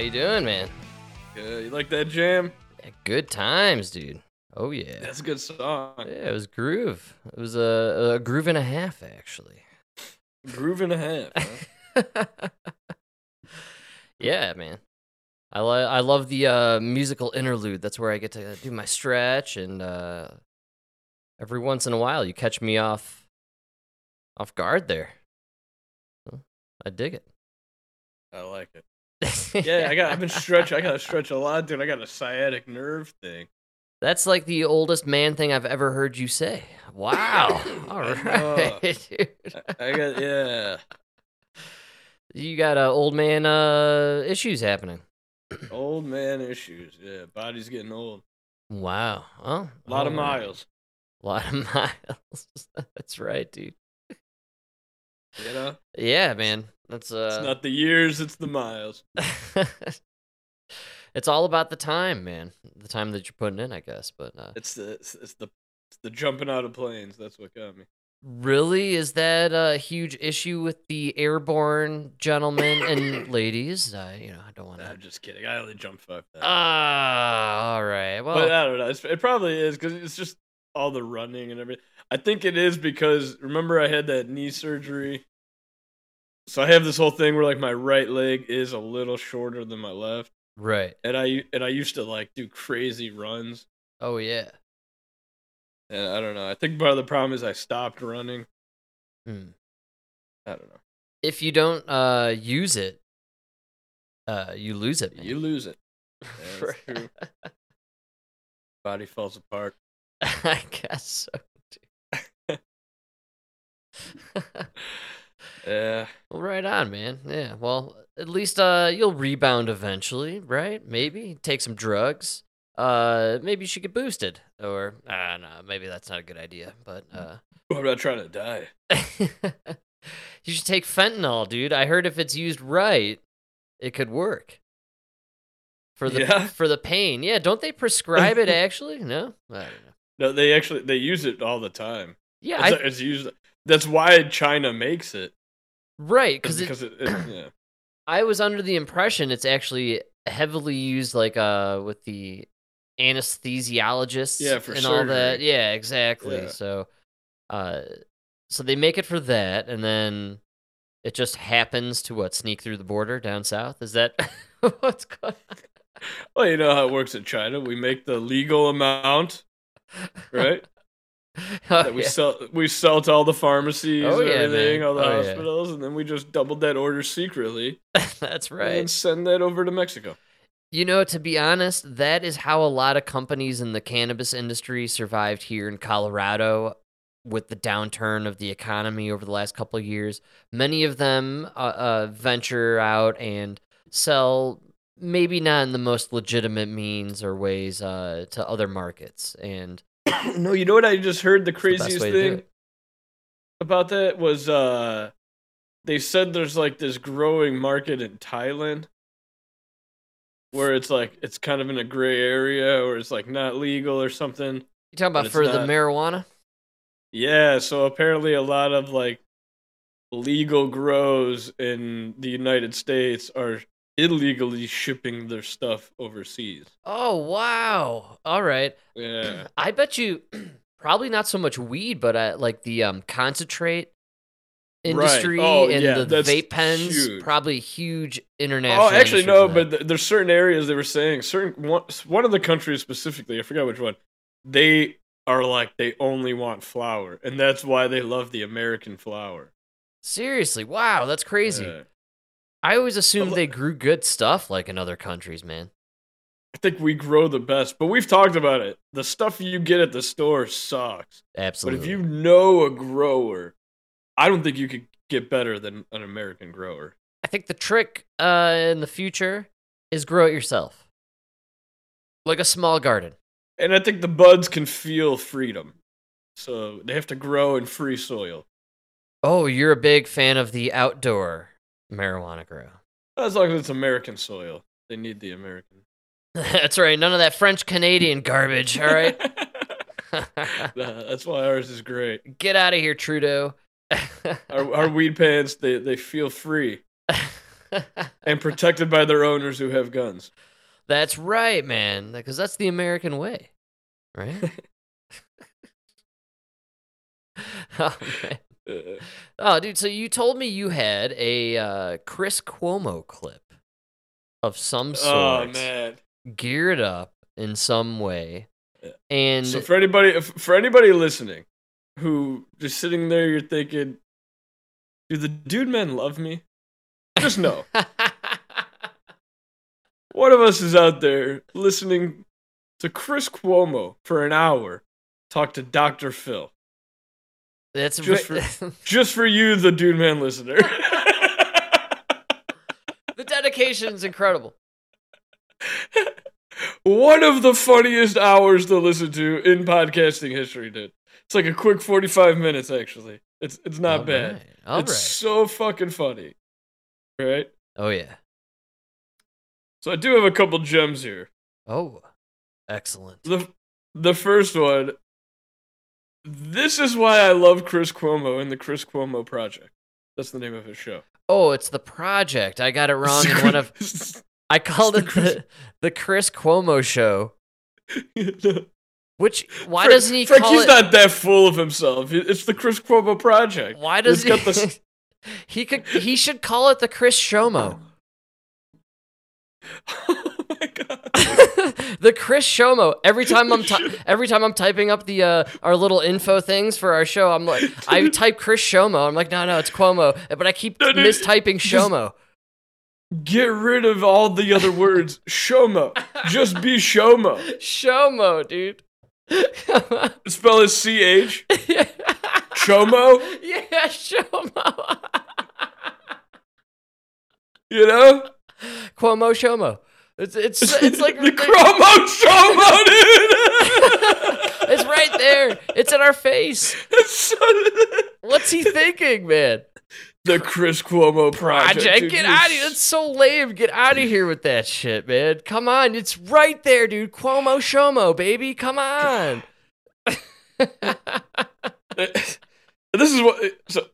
you doing, man? Yeah, you like that jam? Yeah, Good times, dude. Oh yeah, That's a good song. yeah. It was groove. It was a, a groove and a half, actually. Groove and a half. Huh? yeah, man. I lo- I love the uh, musical interlude. That's where I get to do my stretch, and uh, every once in a while, you catch me off off guard there. I dig it. I like it. Yeah, I got. I've been stretching. I got to stretch a lot, dude. I got a sciatic nerve thing. That's like the oldest man thing I've ever heard you say. Wow. All right. I. I, got. Yeah. You got uh, old man uh, issues happening. Old man issues. Yeah, body's getting old. Wow. Oh, A lot of miles. A lot of miles. That's right, dude. You know, Yeah, man. That's uh it's uh not the years, it's the miles. It's all about the time, man. The time that you're putting in, I guess. But uh It's the. It's, it's the. It's the jumping out of planes. That's what got me. really is that a huge issue with the airborne gentlemen and ladies? Uh, you know, I don't want Nah, to I'm just kidding. I only jumped five. Ah, all right. Well, but I don't know. It's, it probably is because it's just all the running and everything. I think it is because remember I had that knee surgery, so I have this whole thing where like my right leg is a little shorter than my left, right. and I and I used to like do crazy runs, Oh yeah. and I don't know. I think part of the problem is I stopped running. Hmm. I don't know. If you don't uh use it, uh you lose it. man. You lose it. Yeah. Body falls apart. I guess so. Yeah. well, right on, man. Yeah. Well, at least uh you'll rebound eventually, right? Maybe take some drugs. Uh, maybe you should get boosted, or uh, no, maybe that's not a good idea. But uh, I'm not trying to die. you should take fentanyl, dude. I heard if it's used right, it could work. For the Yeah? for the pain. Yeah, don't they prescribe it actually? No? I don't know. No, they actually they use it all the time. Yeah, It's, I, it's used. That's why China makes it. right, because because it, it- yeah. I was under the impression it's actually heavily used like uh with the anesthesiologists Yeah, for and all that. Yeah, exactly. Yeah. So uh so they make it for that and then it just happens to what sneak through the border down south. Is that what's going on? Well, you know how it works in China. We make the legal amount, right? Oh, that we yeah. sell we sell to all the pharmacies Oh, and yeah, everything, man. all the Oh, yeah. hospitals, and then we just doubled that order secretly That's right. and send that over to Mexico. You know, to be honest, that is how a lot of companies in the cannabis industry survived here in Colorado with the downturn of the economy over the last couple of years. Many of them uh, uh, venture out and sell, maybe not in the most legitimate means or ways, uh, to other markets. And no, you know what I just heard the the craziest do thing about that was uh they said there's like this growing market in Thailand where it's like it's kind of in a gray area or it's like not legal or something. you talking about for the marijuana? Yeah, so apparently a lot of like legal grows in the United States are illegally shipping their stuff overseas. Oh, wow. All right. Yeah. I bet you probably not so much weed, but uh, like the um, concentrate industry Oh, and yeah, the vape pens, huge. probably huge international. Oh, actually no, but th- there's certain areas they were saying certain one, one of the countries specifically, I forgot which one. They are like they only want flower, and that's why they love the American flower. seriously, wow, that's crazy. Yeah. I always assumed they grew good stuff like in other countries, man. I think we grow the best, but we've talked about it. The stuff you get at the store sucks. Absolutely. But if you know a grower, I don't think you could get better than an American grower. I think the trick uh, in the future is grow it yourself, like a small garden. And I think the buds can feel freedom. So they have to grow in free soil. Oh, you're a big fan of the outdoor marijuana grow. As long as it's American soil. They need the American. That's right. None of that French Canadian garbage. All right. That's why ours is great. Get out of here, Trudeau. Our, our weed pants, they, they feel free and protected by their owners who have guns. That's right, man. Because that's the American way, right? oh man. Oh, dude. So you told me you had a uh, Chris Cuomo clip of some oh sort, man. geared up in some way, Yeah. and So for anybody if- for anybody listening who just sitting there you're thinking, do the dude men love me? Just know. One of us is out there listening to Chris Cuomo for an hour talk to Dr. Phil. That's just right. Just for you, the dude man listener. the dedication is incredible. One of the funniest hours to listen to in podcasting history, dude. It's like a quick 45 minutes, actually. It's it's not All bad. right, All it's right. so fucking funny. Right? Oh yeah. So I do have a couple gems here. Oh, excellent. The the first one. This is why I love Chris Cuomo and the Chris Cuomo Project. That's the name of his show. Oh, it's the project. I got it wrong in one of. I called it Chris- the the Chris Cuomo show. Which why Frank- doesn't he Frank, he's it? not that full of himself. It's the Chris Cuomo Project. why does he? the- he could. He should call it the Chris Shomo. the Chris Shomo. Every time I'm ty- every time I'm typing up the uh, our little info things for our show, I'm like I type Chris Shomo. I'm like no no it's Cuomo, but I keep No, mistyping Shomo. Get rid of all the other words. Shomo. Just be Shomo. Shomo, dude. Spell is C H. Chomo? Yeah, Chomo. Shomo. You know? Cuomo Shomo. It's it's it's like the Chromo Chomo, dude. it's right there. It's in our face. So- What's he thinking, man? the Chris Cuomo Project. Project, dude, get out of here. That's so lame. Get out of here with that shit, man. Come on. It's right there, dude. Cuomo Shomo, baby. Come on. this is what so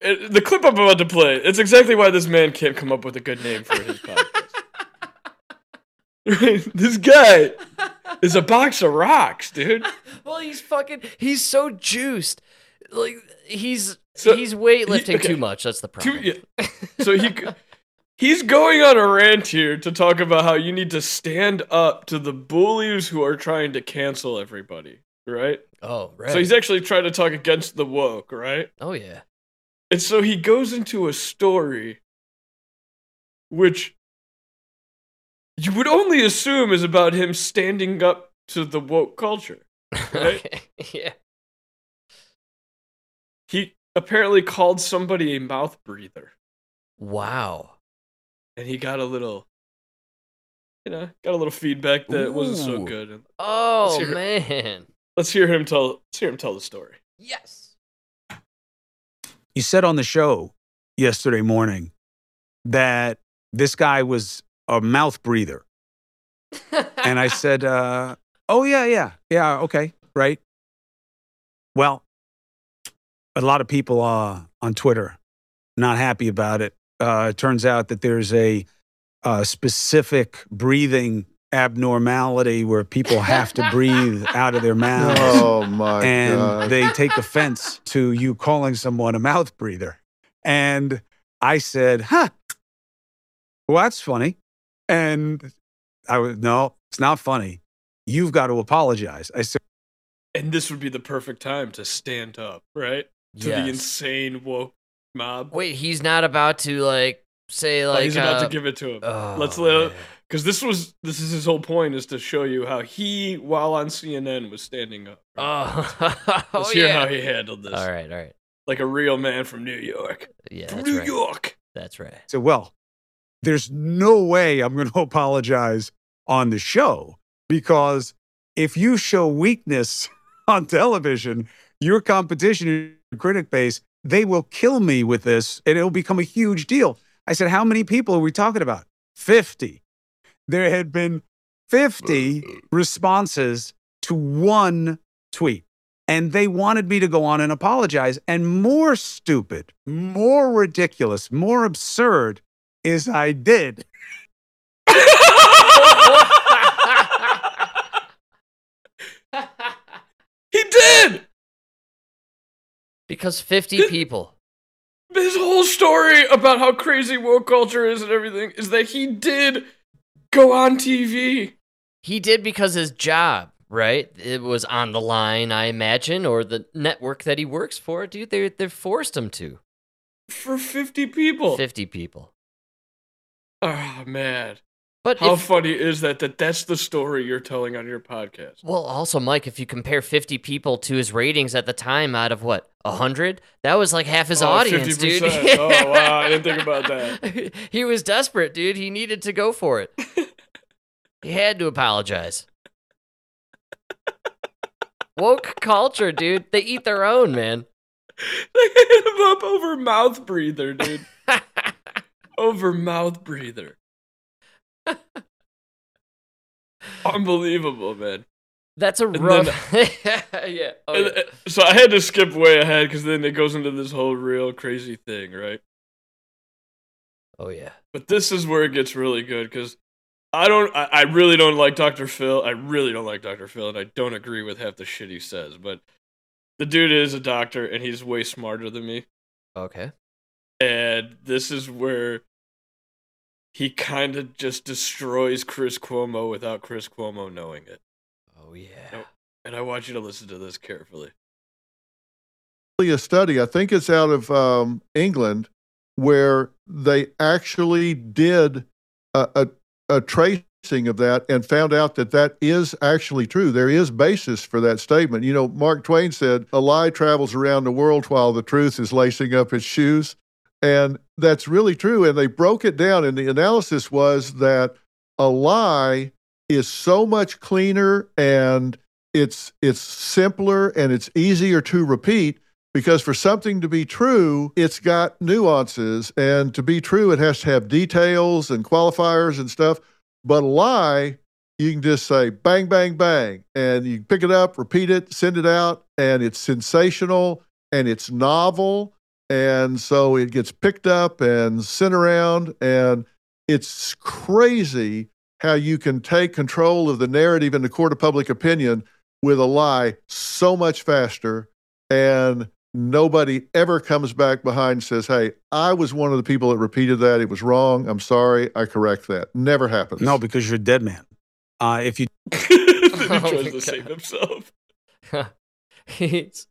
It- the clip I'm about to play it's exactly why this man can't come up with a good name for his podcast this guy is a box of rocks dude well, he's fucking he's so juiced. Like he's So, he's weightlifting he- okay. too much. That's the problem. yeah. so he he's going on a rant here to talk about how you need to stand up to the bullies who are trying to cancel everybody right Oh, right. so he's actually trying to talk against the woke right oh yeah. And so he goes into a story which you would only assume is about him standing up to the woke culture. Right? Okay. Yeah. He apparently called somebody a mouth breather Wow. and he got a little you know, got a little feedback that it wasn't so Ooh. good. Oh hear man. Let's hear him tell let's hear him tell the story. Yes. You said on the show yesterday morning that this guy was a mouth breather. And I said, uh, oh, yeah, yeah, yeah, okay, right. Well, a lot of people uh, on Twitter not happy about it. Uh, it turns out that there's a, uh specific breathing abnormality where people have to breathe out of their mouths Oh my and god. they take offense to you calling someone a mouth breather. And I said, huh, well, that's funny. And I was, no, it's not funny. You've got to apologize. I said, And this would be the perfect time to stand up, right? To the insane woke mob. Wait, he's not about to like say Oh, like he's about uh, to give it to him. oh, Let's let man. Because this was this is his whole point is to show you how he while on CNN was standing up. Oh, Let's oh hear yeah. how he handled this, all right, all right. like a real man from New York. Yeah, From New right. York. That's right. I said, well, there's no way I'm going to apologize on the show because if you show weakness on television, your competition, your critic base, they will kill me with this and it'll become a huge deal. I said, how many people are we talking about? 50. There had been 50 uh. responses to one tweet. And they wanted me to go on and apologize. And more stupid, more ridiculous, more absurd is I did. he did. because 50 people. His whole story about how crazy woke culture is and everything is that he did go on TV. He did because his job, right? It was on the line, I imagine, or the network that he works for, dude. They they forced him to. For 50 people. 50 people. Oh, man. But How if, funny is that that that's the story you're telling on your podcast? well, also, Mike, if you compare 50 people to his ratings at the time out of what, 100? That was like half his Oh, audience, dude. 50%. Oh, wow, I didn't think about that. he was desperate, dude. He needed to go for it. he had to apologize. Woke culture, dude. They eat their own, man. They hit him up over mouth breather, dude. over mouth breather. Unbelievable, man. That's a then- rough. yeah. Oh, And, yeah. uh, so I had to skip way ahead because then it goes into this whole real crazy thing, right? Oh, yeah. But this is where it gets really good because I don't, I, I really don't like Dr. Phil. I really don't like Dr. Phil, and I don't agree with half the shit he says. But the dude is a doctor, and he's way smarter than me. Okay. And this is where he kind of just destroys Chris Cuomo without Chris Cuomo knowing it. Oh, yeah. And I want you to listen to this carefully. a study, I think it's out of um, England, where they actually did a, a, a tracing of that and found out that that is actually true. There is basis for that statement. You know, Mark Twain said, "A lie travels around the world while the truth is lacing up its shoes," and that's really true. And they broke it down, and the analysis was that a lie is so much cleaner and it's it's simpler and it's easier to repeat because for something to be true, it's got nuances. And to be true, it has to have details and qualifiers and stuff. But a lie, you can just say bang, bang, bang, and you pick it up, repeat it, send it out, and it's sensational and it's novel. And so it gets picked up and sent around. And it's crazy how you can take control of the narrative in the court of public opinion with a lie so much faster. And nobody ever comes back behind and says, Hey, I was one of the people that repeated that. It was wrong. I'm sorry. I correct that. Never happens. No, because you're a dead man. Uh, if you he Oh tries my to save himself. he's.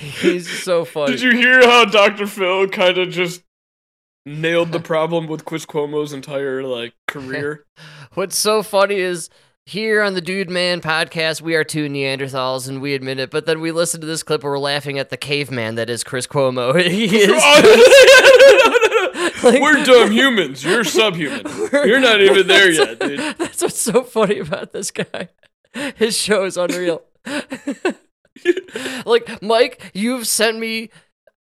He's so funny. Did you hear how Dr. Phil kind of just nailed the problem with Chris Cuomo's entire like career? What's so funny is here on the Dude Man podcast, we are two Neanderthals and we admit it, but then we listen to this clip where we're laughing at the caveman that is Chris Cuomo. he is. Like- We're dumb humans. You're subhuman. You're not even there yet, dude. That's what's so funny about this guy. His show is unreal. like, Mike, you've sent me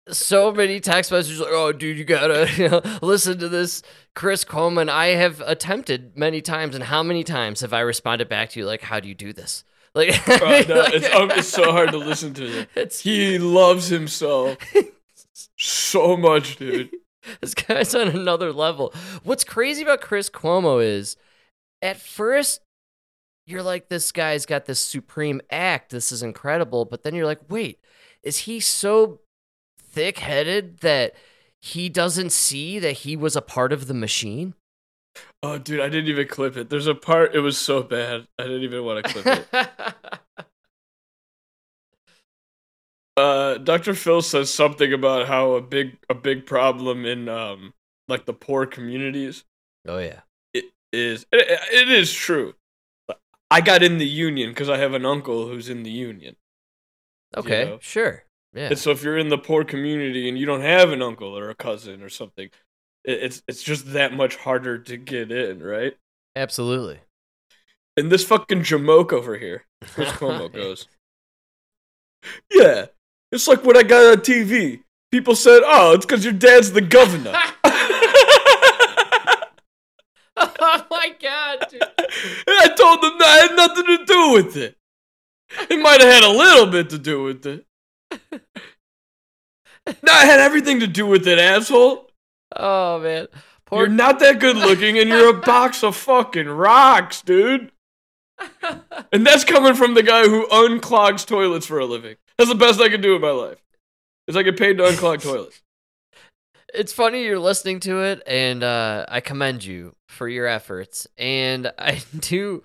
so many text messages like, oh, dude, you gotta you know, listen to this Chris Coleman. I have attempted many times, and how many times have I responded back to you like, how do you do this? Like, Oh, no, it's, um, it's so hard to listen to. It's, He loves himself so much, dude. this guy's on another level. What's crazy about Chris Cuomo is at first you're like, this guy's got this supreme act. This is incredible. But then you're like, wait, is he so thick headed that he doesn't see that he was a part of the machine? Oh, dude, I didn't even clip it. There's a part. It was so bad. I didn't even want to clip it. uh, Dr. Phil says something about how a big a big problem in um like the poor communities oh, yeah. it is it, it is true. I got in the union because I have an uncle who's in the union. Okay, know? sure. Yeah. And so if you're in the poor community and you don't have an uncle or a cousin or something, it's it's just that much harder to get in, right? Absolutely. And this fucking jamoke over here, Chris Cuomo goes, Yeah, it's like what I got on TV. People said, oh, it's because your dad's the governor. oh my god, dude. I told them that I had nothing to do with it. It might have had a little bit to do with it. No, it had everything to do with it, asshole. Oh man, poor You're not that good looking, and you're a box of fucking rocks, dude. And that's coming from the guy who unclogs toilets for a living. That's the best I can do in my life. Is I get paid to unclog toilets. It's funny you're listening to it and uh, i commend you for your efforts. And i do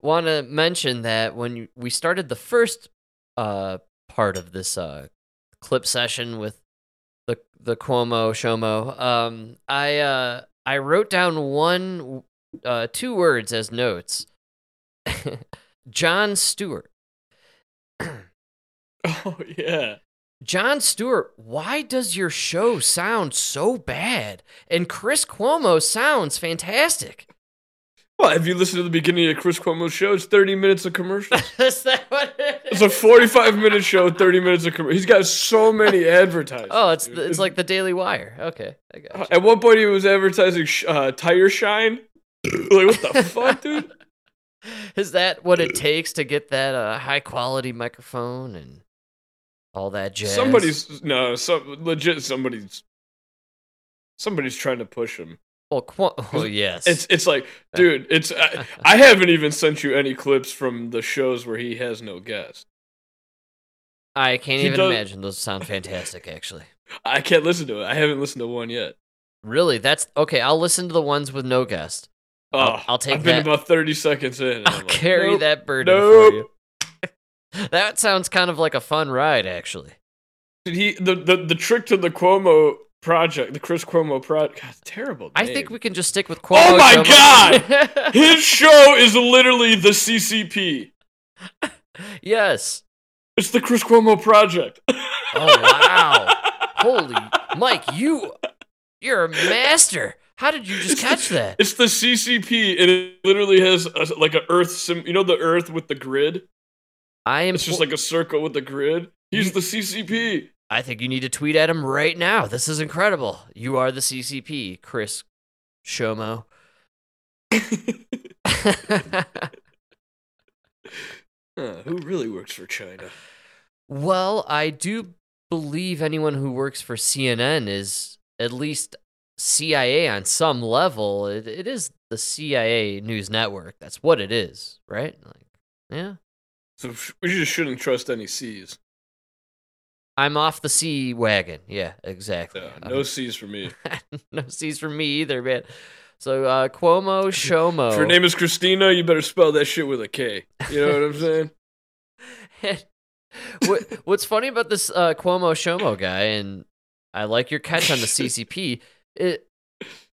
want to mention that when we started the first uh, part of this uh, clip session with the the cuomo shomo um, i uh, i wrote down one uh, two words as notes. Jon Stewart. Oh yeah. Jon Stewart, why does your show sound so bad? And Chris Cuomo sounds fantastic. Well, if you listen to the beginning of Chris Cuomo's show, it's 30 minutes of commercials. Is that what it It's a 45 minute show, 30 minutes of commercials. He's got so many advertisements. Oh, it's the, it's like the Daily Wire. Okay, I got you. At one point, he was advertising uh, tire shine. like, what the fuck, dude? Is that what it takes to get that uh, high quality microphone and all that jazz? Somebody's no, some legit. Somebody's somebody's trying to push him. well, Cuo- oh yes, It's it's like, uh, dude, it's I, uh, I haven't even sent you any clips from the shows where he has no guest. I can't he even does- imagine. Those sound fantastic, actually. I can't listen to it. I haven't listened to one yet. Really, that's okay. I'll listen to the ones with no guest. Oh, I'll- I'll take I've been that. about thirty seconds in. I'll like, carry nope. that burden nope. That sounds kind of like a fun ride, actually. Did he the, the the trick to the Cuomo project, the Chris Cuomo project? God, terrible. I think we can just stick with oh Cuomo. Oh my God! his show is literally the CCP. yes. It's the Chris Cuomo project. Oh wow! Holy Mike, you you're a master. How did you just catch that? It's the CCP, and it literally has a, like a Earth sim. You know the Earth with the grid. I am. It's just like a circle with a grid. He's the CCP. I think you need to tweet at him right now. This is incredible. You are the CCP, Chris Shomo. Huh, who really works for China? well, I do believe anyone who works for CNN is at least CIA on some level. It, it is the CIA news network. That's what it is, right? Like, yeah. So we just shouldn't trust any C's. I'm off the C wagon. Yeah, exactly. Yeah, no C's for me. no C's for me either, man. So uh, Cuomo Shomo. If your name is Christina, you better spell that shit with a K. You know what I'm saying? what, what's funny about this uh, Cuomo Shomo guy, and I like your catch on the CCP. It,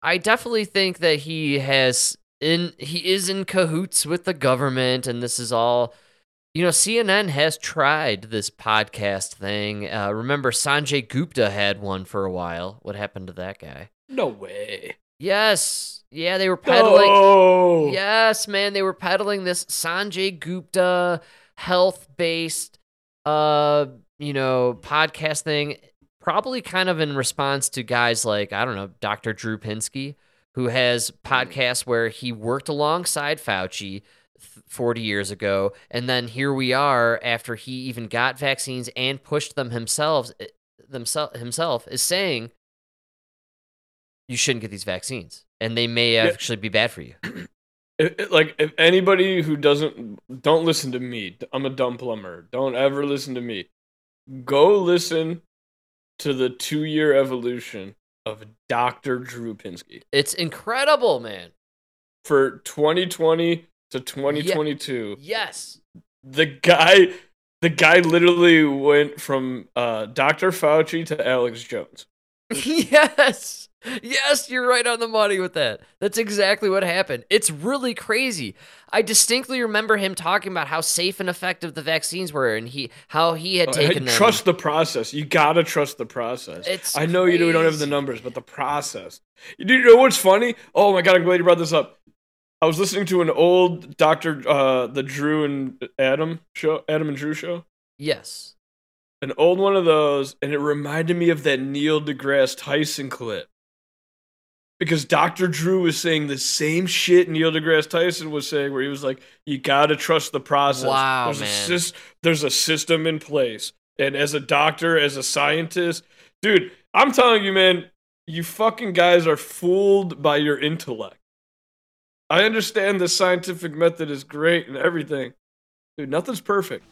I definitely think that he has in he is in cahoots with the government, and this is all. You know, CNN has tried this podcast thing. Uh, remember, Sanjay Gupta had one for a while. What happened to that guy? No way. Yes, yeah, they were peddling. No. Yes, man, they were peddling this Sanjay Gupta health-based uh, you know, podcast thing probably kind of in response to guys like, I don't know, Dr. Drew Pinsky, who has podcasts where he worked alongside Fauci 40 years ago and then here we are after he even got vaccines and pushed them himself eh, themself himself is saying you shouldn't get these vaccines and they may actually be bad for you. Like if anybody who doesn't don't listen to me i'm a dumb plumber don't ever listen to me go listen to the two year evolution of dr drew pinsky It's incredible, man. for 2020 to 2022 Yes. the guy the guy literally went from uh, dr fauci to alex jones yes. Yes, you're right on the money with that. That's exactly what happened. It's really crazy. I distinctly remember him talking about how safe and effective the vaccines were and he how he had taken them. trust the process you gotta trust the process It's I know you do- we don't have the numbers, but the process. You know what's funny? Oh my god, I'm glad you brought this up. I was listening to an old Doctor, uh, the Drew and Adam show, Adam and Drew show, Yes. an old one of those, and it reminded me of that Neil deGrasse Tyson clip because Dr. Drew was saying the same shit Neil deGrasse Tyson was saying, where he was like, "You gotta trust the process. Wow, there's man. A there's a system in place, and as a doctor, as a scientist, dude, I'm telling you, man, you fucking guys are fooled by your intellect. I understand the scientific method is great and everything, dude. Nothing's perfect.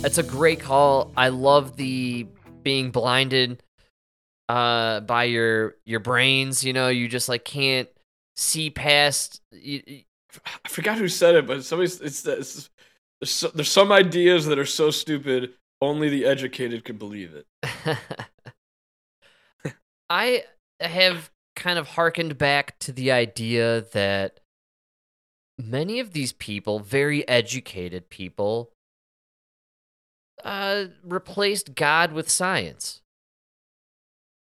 That's a great call. I love the being blinded uh by your your brains, you know, you just like can't see past you, you- I forgot who said it, but somebody's it's, it's there's, so, there's some ideas that are so stupid only the educated could believe it. I have kind of hearkened back to the idea that many of these people, very educated people, uh, replaced God with science.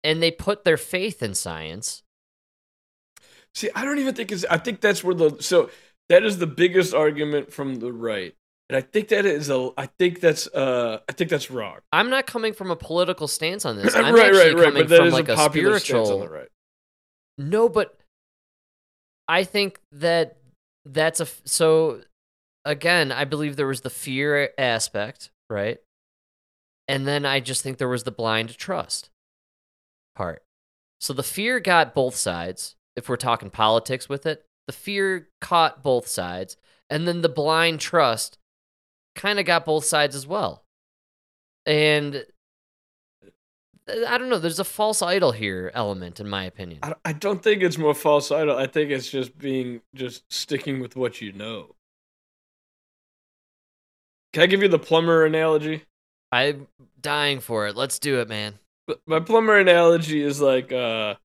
And they put their faith in science. See, I don't even think it's. I think that's where the so that is the biggest argument from the right, and I think that is a. I think that's uh. I think that's wrong. I'm not coming from a political stance on this. I'm right, right, right. But that from like a a, popular stance on the right. No, but I think that that's a so again, I believe there was the fear aspect, right? And then I just think there was the blind trust part. So the fear got both sides. If we're talking politics with it, the fear caught both sides, and then the blind trust kind of got both sides as well. And uh, I don't know, there's a false idol here element in my opinion. I, I don't think it's more false idol. I think it's just being just sticking with what you know. Can I give you the plumber analogy? I'm dying for it. Let's do it, man. But my plumber analogy is like uh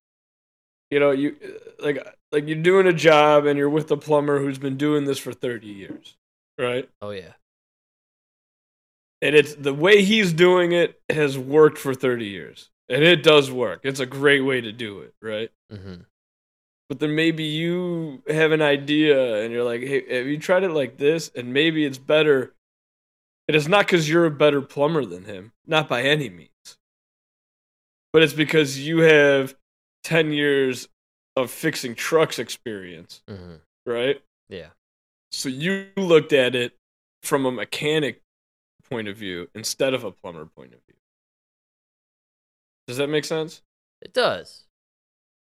you know you like like you're doing a job and you're with a plumber who's been doing this for 30 years right? Oh yeah. and it's the way he's doing it has worked for 30 years and it does work. It's a great way to do it right? Hmm but then maybe you have an idea and you're like hey have you tried it like this? And maybe it's better it is not because you're a better plumber than him not by any means but it's because you have 10 years of fixing trucks experience hmm right Yeah. so you looked at it from a mechanic point of view instead of a plumber point of view does that make sense It does.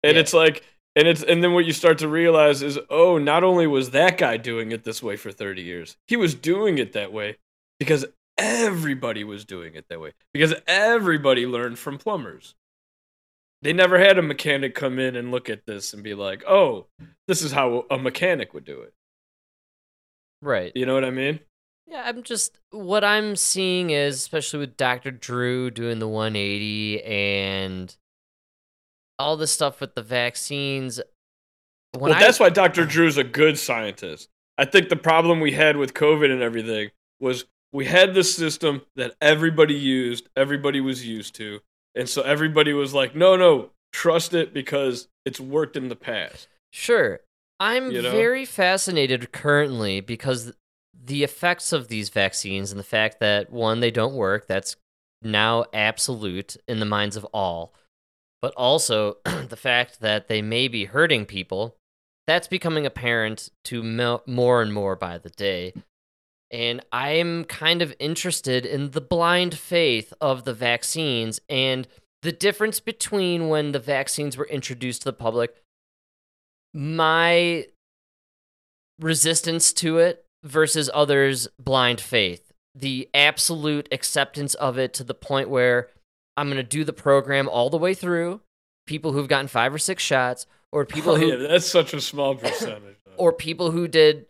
and Yeah. it's like and it's and then what you start to realize is oh not only was that guy doing it this way for 30 years he was doing it that way because everybody was doing it that way because everybody learned from plumbers they never had a mechanic come in and look at this and be like oh this is how a mechanic would do it Right. you know what i mean Yeah, I'm just what I'm seeing is especially with Dr. Drew doing the 180 and all this stuff with the vaccines. When well I, that's why dr drew's a good scientist i think the problem we had with covid and everything was we had this system that everybody used everybody was used to and so everybody was like no no trust it because it's worked in the past Sure. I'm You know? very fascinated currently because the effects of these vaccines and the fact that one, they don't work, that's now absolute in the minds of all. But also the fact that they may be hurting people, that's becoming apparent to mo- more and more by the day. And I'm kind of interested in the blind faith of the vaccines and the difference between when the vaccines were introduced to the public my resistance to it versus others' blind faith. The absolute acceptance of it to the point where I'm going to do the program all the way through. People who've gotten five or six shots, or people Oh, who, yeah, that's such a small percentage or people who did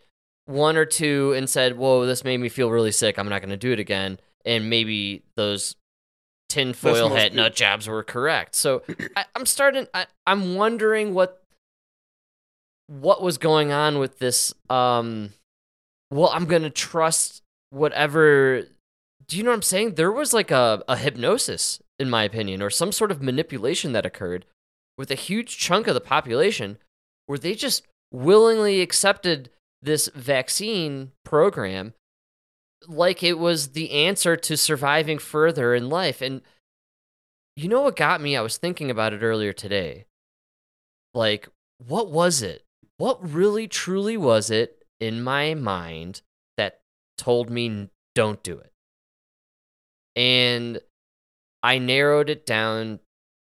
one or two and said, "Whoa, this made me feel really sick. I'm not going to do it again." And maybe those tinfoil hat nut jobs were correct. So I, I'm starting. I, I'm wondering what what was going on with this. Um, well, I'm going to trust whatever do you know what I'm saying? There was like a, a hypnosis, in my opinion, or some sort of manipulation that occurred with a huge chunk of the population where they just willingly accepted this vaccine program like it was the answer to surviving further in life. And you know what got me? I was thinking about it earlier today. Like, what was it? What really, truly was it in my mind that told me don't do it? And I narrowed it down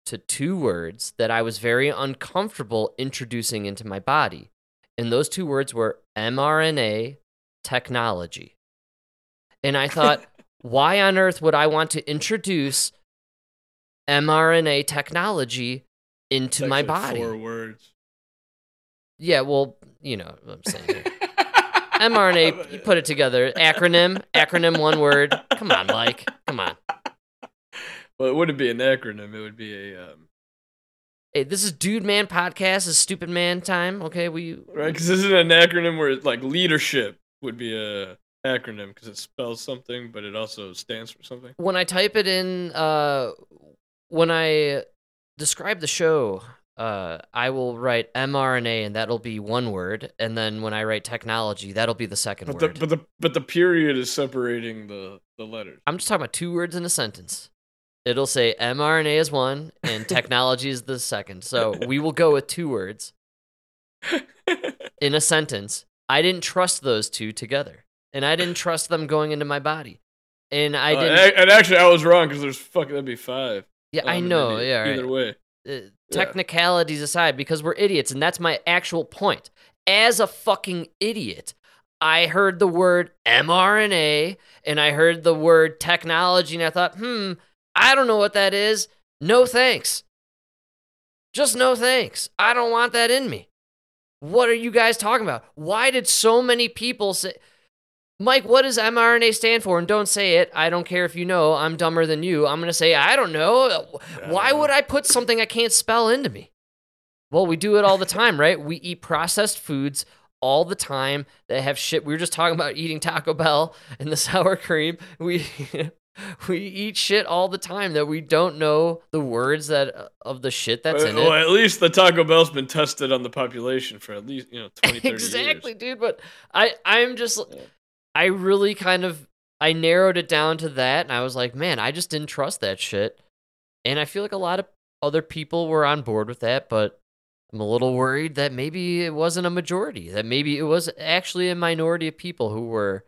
to two words that I was very uncomfortable introducing into my body. And those two words were mRNA technology. And I thought, why on earth would I want to introduce mRNA technology into It's my body? Four words. Yeah, well, you know what I'm saying. mRNA, you put it together. Acronym, acronym, one word. Come on, Mike. Come on. Well, it wouldn't be an acronym. It would be a um, Hey, this is Dude Man Podcast. This is Stupid Man time. Okay, we right because this is an acronym where like leadership would be a acronym because it spells something, but it also stands for something. when I type it in, uh, when I describe the show, uh, I will write mRNA and that'll be one word, and then when I write technology, that'll be the second But the word. but the but the period is separating the the letters. I'm just talking about two words in a sentence. It'll say mRNA is one and technology is the second. So we will go with two words in a sentence. I didn't trust those two together, and I didn't trust them going into my body, and I Uh, didn't. and, and actually, I was wrong because there's fucking that'd be five. yeah, I Um, and know. Yeah, right. Either way, uh, technicalities aside, because we're idiots, and that's my actual point. As a fucking idiot, I heard the word mRNA and I heard the word technology, and I thought, hmm, I don't know what that is. No thanks. Just no thanks. I don't want that in me. What are you guys talking about? Why did so many people say, Mike, what does mRNA stand for? And don't say it. I don't care if you know. I'm dumber than you. I'm going to say, I don't know. Why would I put something I can't spell into me? Well, we do it all the time, right? We eat processed foods all the time that have shit. We were just talking about eating Taco Bell and the sour cream. We we eat shit all the time that we don't know the words that of the shit that's in it. well, it. at least the Taco Bell's been tested on the population for at least you know 20, 30 exactly, years. dude. But I I'm just Yeah. I really kind of I narrowed it down to that, and I was like, man, I just didn't trust that shit, and I feel like a lot of other people were on board with that, but I'm a little worried that maybe it wasn't a majority, that maybe it was actually a minority of people who were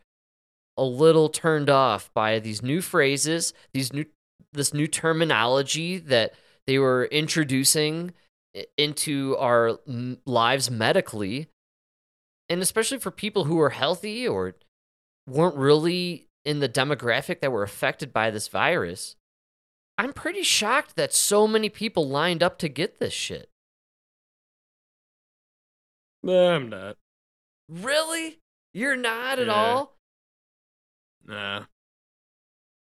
a little turned off by these new phrases, these new this new terminology that they were introducing into our lives medically and especially for people who are healthy or weren't really in the demographic that were affected by this virus, I'm pretty shocked that so many people lined up to get this shit. Nah, I'm not. Really? You're not at Yeah. all? Nah.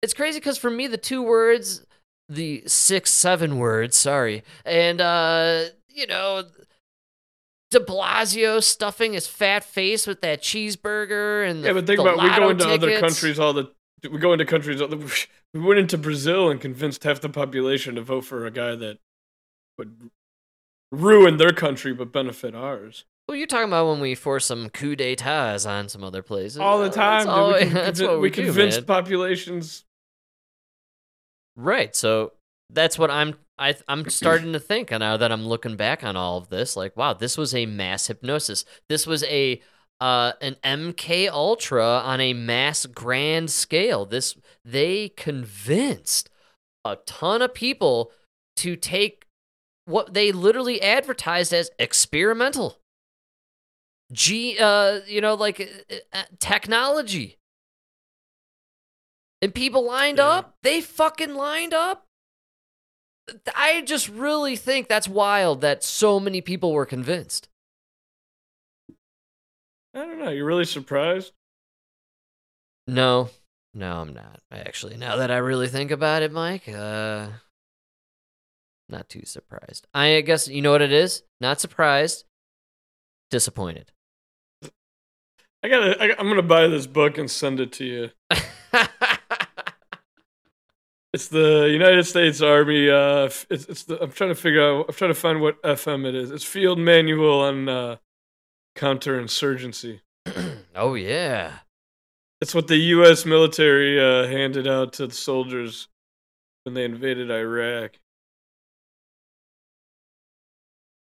It's crazy because for me, the two words, the six, seven words, sorry, and, uh, you know, de Blasio stuffing his fat face with that cheeseburger and the, yeah, but think about we go into other countries all the we go into countries all the, we went into Brazil and convinced half the population to vote for a guy that would ruin their country but benefit ours. Well, you're talking about when we force some coup d'etats on some other places. All the time, That's, dude. we, that's what we, we do, convinced man. populations. Right. So that's what I'm. I, I'm starting to think now that I'm looking back on all of this. Like, wow, this was a mass hypnosis. This was a uh, an MK Ultra on a mass grand scale. This they convinced a ton of people to take what they literally advertised as experimental. G, uh, you know, like uh, uh, technology. And people lined Yeah. up. They fucking lined up. I just really think that's wild that so many people were convinced. I don't know. You're really surprised? No, no, I'm not. Actually, now that I really think about it, Mike, uh, not too surprised. I guess you know what it is. Not surprised. Disappointed. I gotta. I, I'm gonna buy this book and send it to you. It's the United States Army. Uh, it's, it's the. I'm trying to figure out. I'm trying to find what FM it is. It's Field Manual on uh, counterinsurgency. oh yeah. It's what the U.S. military uh, handed out to the soldiers when they invaded Iraq.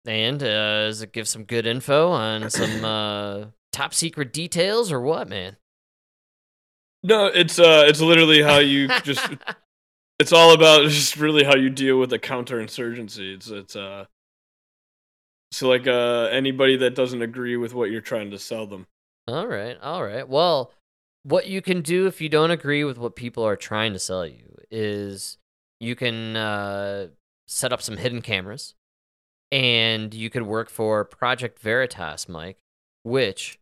And uh, does it give some good info on some uh, top secret details or what, man? No, it's uh, it's literally how you just. it's all about just really how you deal with a counterinsurgency. It's it's uh. So like uh, anybody that doesn't agree with what you're trying to sell them. all right, all right. Well, what you can do if you don't agree with what people are trying to sell you is you can uh, set up some hidden cameras, and you could work for Project Veritas, Mike, which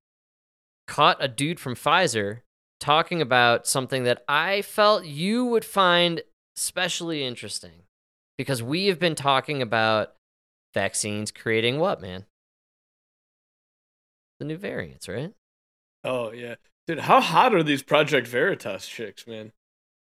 caught a dude from Pfizer talking about something that I felt you would find especially interesting because we have been talking about vaccines creating what, man? The new variants, right? Oh yeah, dude, how hot are these Project Veritas chicks, man?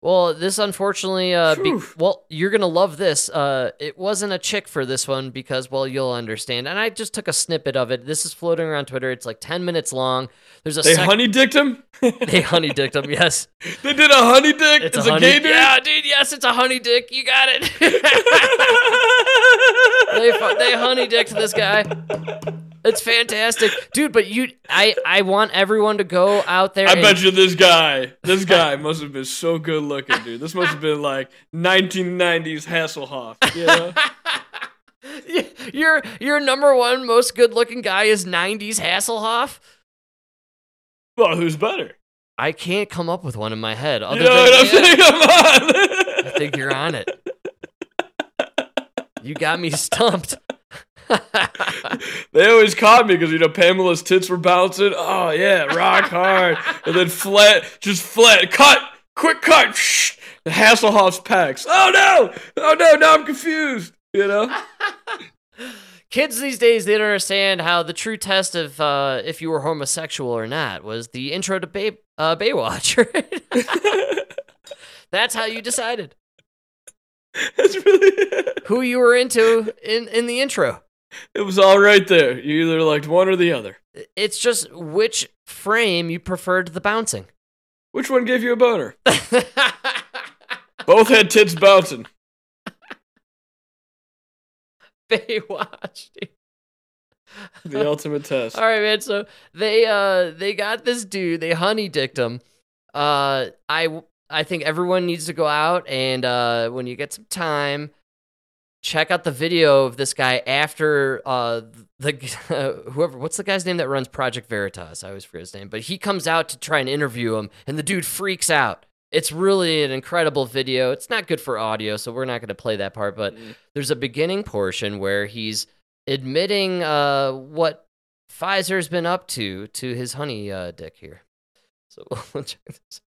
Well, this unfortunately, uh, be- well, you're gonna love this. Uh, it wasn't a chick for this one because, well, you'll understand. And I just took a snippet of it. This is floating around Twitter. It's like ten minutes long. There's a They sec- honey dicked him. they honey dicked him. Yes, They did a honey dick. it's, It's, a a, honey. gay dude. Yeah, dude. Yes, it's a honey dick. You got it. they fu- they honey dicked this guy. It's fantastic, dude. But you, I, I want everyone to go out there. I and- bet you this guy, this guy must have been so good looking, dude. This must have been like 1990s Hasselhoff. You know? your your number one most good looking guy is 90s Hasselhoff. well, who's better? I can't come up with one in my head. Other You know than what I'm saying? Come on. I think you're on it. You got me stumped. they always caught me because you know Pamela's tits were bouncing. Oh yeah, rock hard, and then flat, just flat. Cut, quick cut. Shh. The Hasselhoff's packs. Oh no, oh no, now I'm confused. You know? Kids these days, they don't understand how the true test of uh, if you were homosexual or not was the intro to Bay- uh, Baywatch. That's how you decided That's really. who you were into in, in the intro. It was all right there. You either liked one or the other. It's just which frame you preferred the bouncing. Which one gave you a boner? Both had tits bouncing. Baywatch. dude. The ultimate test. All right, man. So they uh they got this dude. They honey dicked him. Uh, I I think everyone needs to go out and uh when you get some time, check out the video of this guy after uh the whoever what's the guy's name that runs Project Veritas. I always forget his name, but he comes out to try and interview him, and the dude freaks out. It's really an incredible video. It's not good for audio, so we're not going to play that part. But Mm. there's a beginning portion where he's admitting uh, what Pfizer's been up to to his honey uh, dick here. So we'll check this.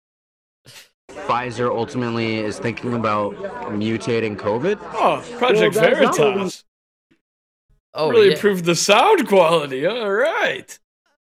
Pfizer ultimately is thinking about mutating COVID. Oh, Project Well, that's not what we- Veritas. Oh, really yeah. improved the sound quality. All right.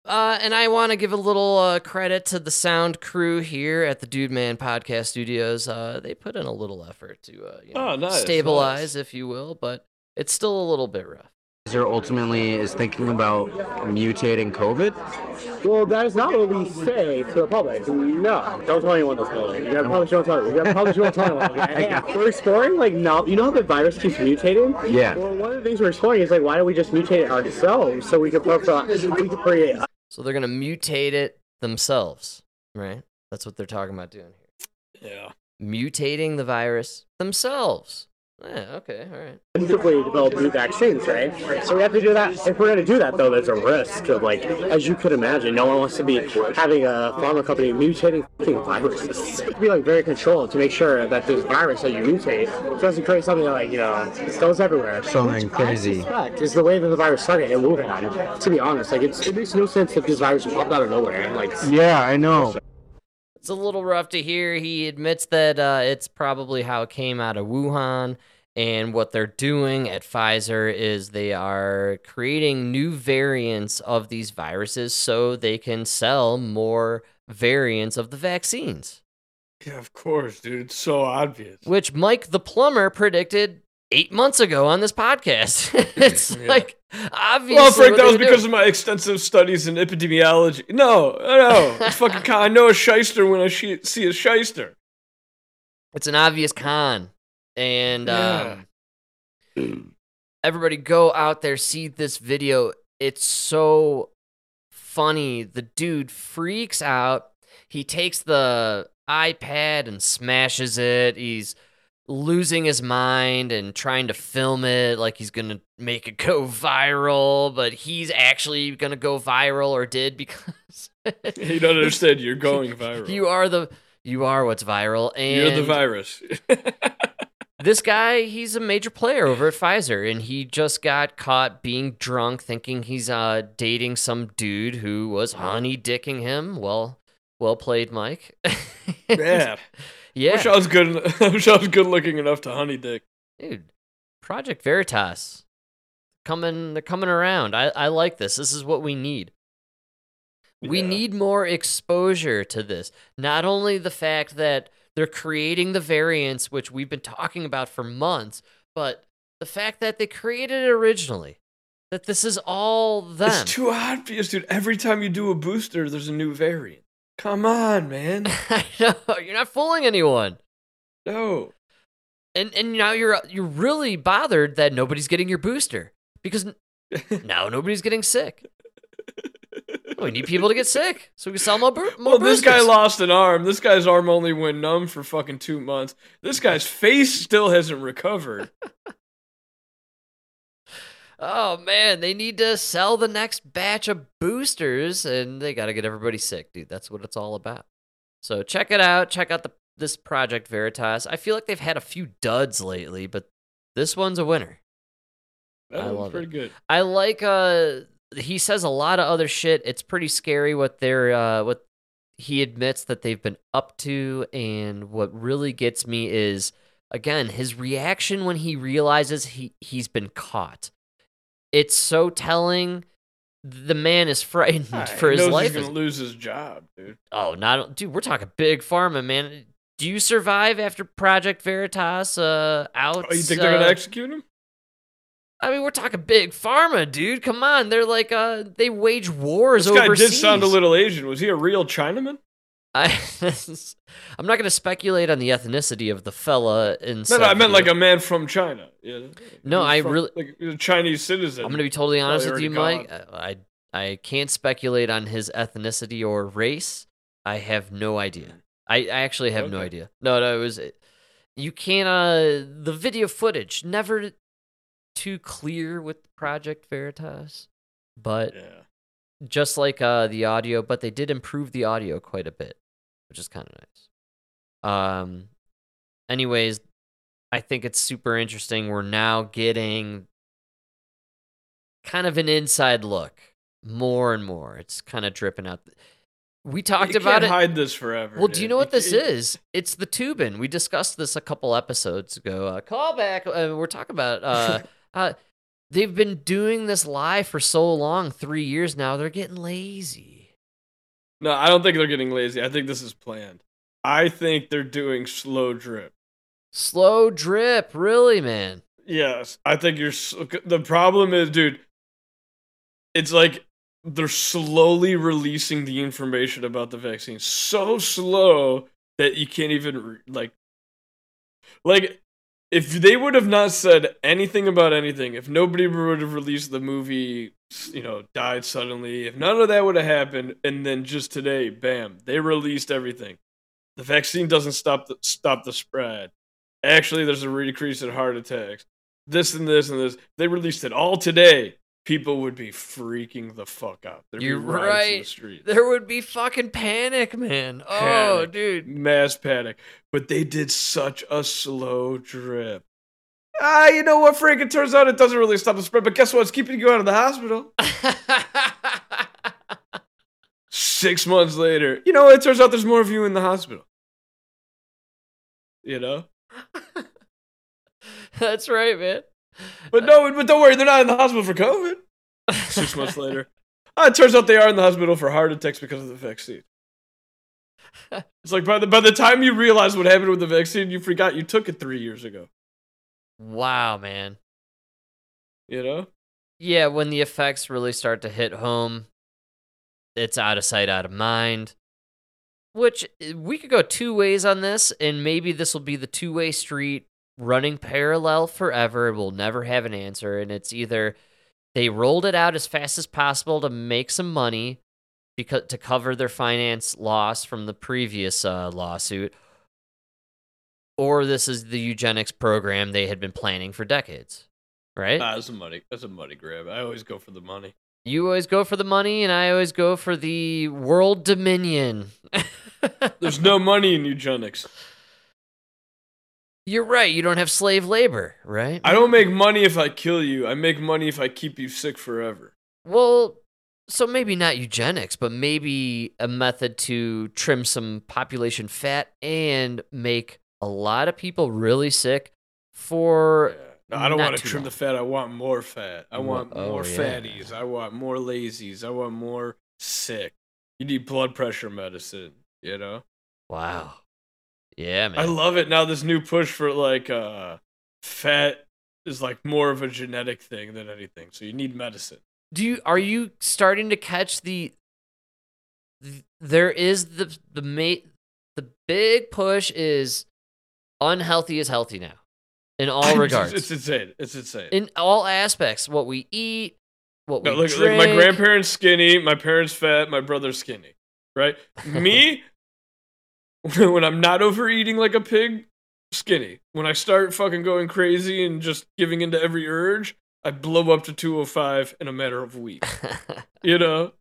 Uh, and I want to give a little uh, credit to the sound crew here at the Dude Man Podcast Studios. Uh, they put in a little effort to uh, you know, Oh, nice, stabilize, nice. if you will, but it's still a little bit rough. Pfizer ultimately is thinking about mutating COVID. Well, that is not what we say to the public. No, don't tell anyone this. Though. You gotta probably don't tell. You gotta probably don't tell anyone. Okay? got We're exploring like now. You know how the virus keeps mutating. Yeah. Well, one of the things we're exploring is like, why don't we just mutate it ourselves so we can put, uh, we can create So they're gonna mutate it themselves, right? That's what they're talking about doing here. Yeah. Mutating the virus themselves. Yeah, okay, all right. instantly develop new vaccines, right? So we have to do that. If we're going to do that, though, there's a risk of like, as you could imagine, no one wants to be having a pharma company mutating fucking viruses. You have to be like very controlled to make sure that this virus that you mutate doesn't create something that like you know goes everywhere. Something Which crazy. suspect Is the way that the virus started in Wuhan. To be honest, like it's, it makes no sense if this virus popped out of nowhere. Like Yeah, I know. It's a little rough to hear. He admits that uh, it's probably how it came out of Wuhan. And what they're doing at Pfizer is they are creating new variants of these viruses so they can sell more variants of the vaccines. Yeah, of course, dude. It's so obvious. which Mike the plumber predicted eight months ago on this podcast. it's Yeah. like obviously. Well, Frank, that was would do. because of my extensive studies in epidemiology. No, no, it's fucking. Con- I know a shyster when I see a shyster. it's an obvious con, and Yeah. um, everybody go out there see this video. It's so funny. The dude freaks out. He takes the iPad and smashes it. He's losing his mind and trying to film it like he's gonna make it go viral, but he's actually gonna go viral or did because You don't understand. You're going viral. you are the you are what's viral and You're the virus. This guy he's a major player over at Pfizer and he just got caught being drunk thinking he's uh dating some dude who was honey dicking him. Well well played, Mike. Man, yeah. wish I was good. I wish I was good looking enough to honey dick. Dude, Project Veritas coming they're coming around. I, I like this. This is what we need. We Yeah. need more exposure to this. Not only the fact that they're creating the variants, which we've been talking about for months, but the fact that they created it originally. That this is all them. It's too obvious, dude. Every time you do a booster, there's a new variant. Come on, man. I know you're not fooling anyone. No. And and now you're you're really bothered that nobody's getting your booster because now nobody's getting sick. We need people to get sick so we can sell more, boo- more Well, this guy lost an arm. This guy's arm only went numb for fucking two months. This guy's face still hasn't recovered. Oh man, they need to sell the next batch of boosters, and they got to get everybody sick, dude. That's what it's all about. So check it out. Check out the this Project Veritas. I feel like they've had a few duds lately, but this one's a winner. That I love pretty it. good. I like uh he says a lot of other shit. It's pretty scary what they're uh what he admits that they've been up to and what really gets me is again his reaction when he realizes he he's been caught. It's so telling. The man is frightened Ah, for his life. He's gonna lose his job, dude. oh, not dude, we're talking big pharma, man. Do you survive after Project Veritas uh out? Oh, you think they're gonna uh, execute him? I mean, we're talking big pharma, dude. Come on, they're like uh, they wage wars This guy overseas. did sound a little Asian. Was he a real Chinaman? I, I'm not going to speculate on the ethnicity of the fella in. No, no, I meant like a man from China. Yeah. No, I from- really- like a Chinese citizen. I'm going to be totally honest with you, Mike. gone. I I can't speculate on his ethnicity or race. I have no idea. I, I actually have no idea. No, no, it was. You can't. Uh, the video footage never too clear with Project Veritas, but Yeah. just like uh the audio, but they did improve the audio quite a bit, which is kind of nice. Um anyways, I think it's super interesting. We're now getting kind of an inside look more and more. It's kind of dripping out. We talked you about can't it. hide this forever. Well, do you know what this is? It's the tubing. We discussed this a couple episodes ago. Uh, callback. Uh, we're talking about. Uh, uh, they've been doing this live for so long, three years now. They're getting lazy. No, I don't think they're getting lazy. I think this is planned. I think they're doing slow drip. Slow drip, really, man. Yes, I think you're. The problem is, dude. It's like they're slowly releasing the information about the vaccine so slow that you can't even like. Like, if they would have not said anything about anything, if nobody would have released the movie, you know, died suddenly, if none of that would have happened, and then just today, bam, they released everything. The vaccine doesn't stop the stop the spread. Actually, there's a decrease in heart attacks. This and this and this. They released it all today. People would be freaking the fuck out. There'd You're be riots in the right. street. There would be fucking panic, man. Oh, dude. Mass panic. But they did such a slow drip. Ah, you know what, Frank? It turns out it doesn't really stop the spread, but guess what? It's keeping you out of the hospital. Six months later, you know, it turns out there's more of you in the hospital. You know? That's right, man. But no, but don't worry, they're not in the hospital for COVID. Six months later. Ah, it turns out they are in the hospital for heart attacks because of the vaccine. It's like by the by the time you realize what happened with the vaccine, you forgot you took it three years ago. wow, man. You know? Yeah, when the effects really start to hit home, it's out of sight, out of mind. Which eh, we could go two ways on this, and maybe this will be the two way street running parallel forever. We'll never have an answer. And it's either they rolled it out as fast as possible to make some money because to cover their finance loss from the previous uh, lawsuit, or this is the eugenics program they had been planning for decades. Right? Ah, that's a money. That's a money grab. I always go for the money. You always go for the money, and I always go for the world dominion. There's no money in eugenics. You're right. You don't have slave labor, right? I don't make money if I kill you. I make money if I keep you sick forever. Well, so maybe not eugenics, but maybe a method to trim some population fat and make a lot of people really sick for. No, I don't want to trim long. the fat. I want more fat. I want want- more oh, yeah. fatties. I want more lazies. I want more sick. You need blood pressure medicine, you know? Wow. Yeah, man. I love it now this new push for like uh fat is like more of a genetic thing than anything. So you need medicine. do you are you starting to catch the th- there is the the mate the big push is unhealthy is healthy now in all regards It's, insane. It's insane. in all aspects what we eat what we No, look, look, drink my grandparents skinny, my parents fat, my brother's skinny. Right? Me, when I'm not overeating like a pig, skinny. When I start fucking going crazy and just giving into every urge, I blow up to 205 in a matter of weeks. You know?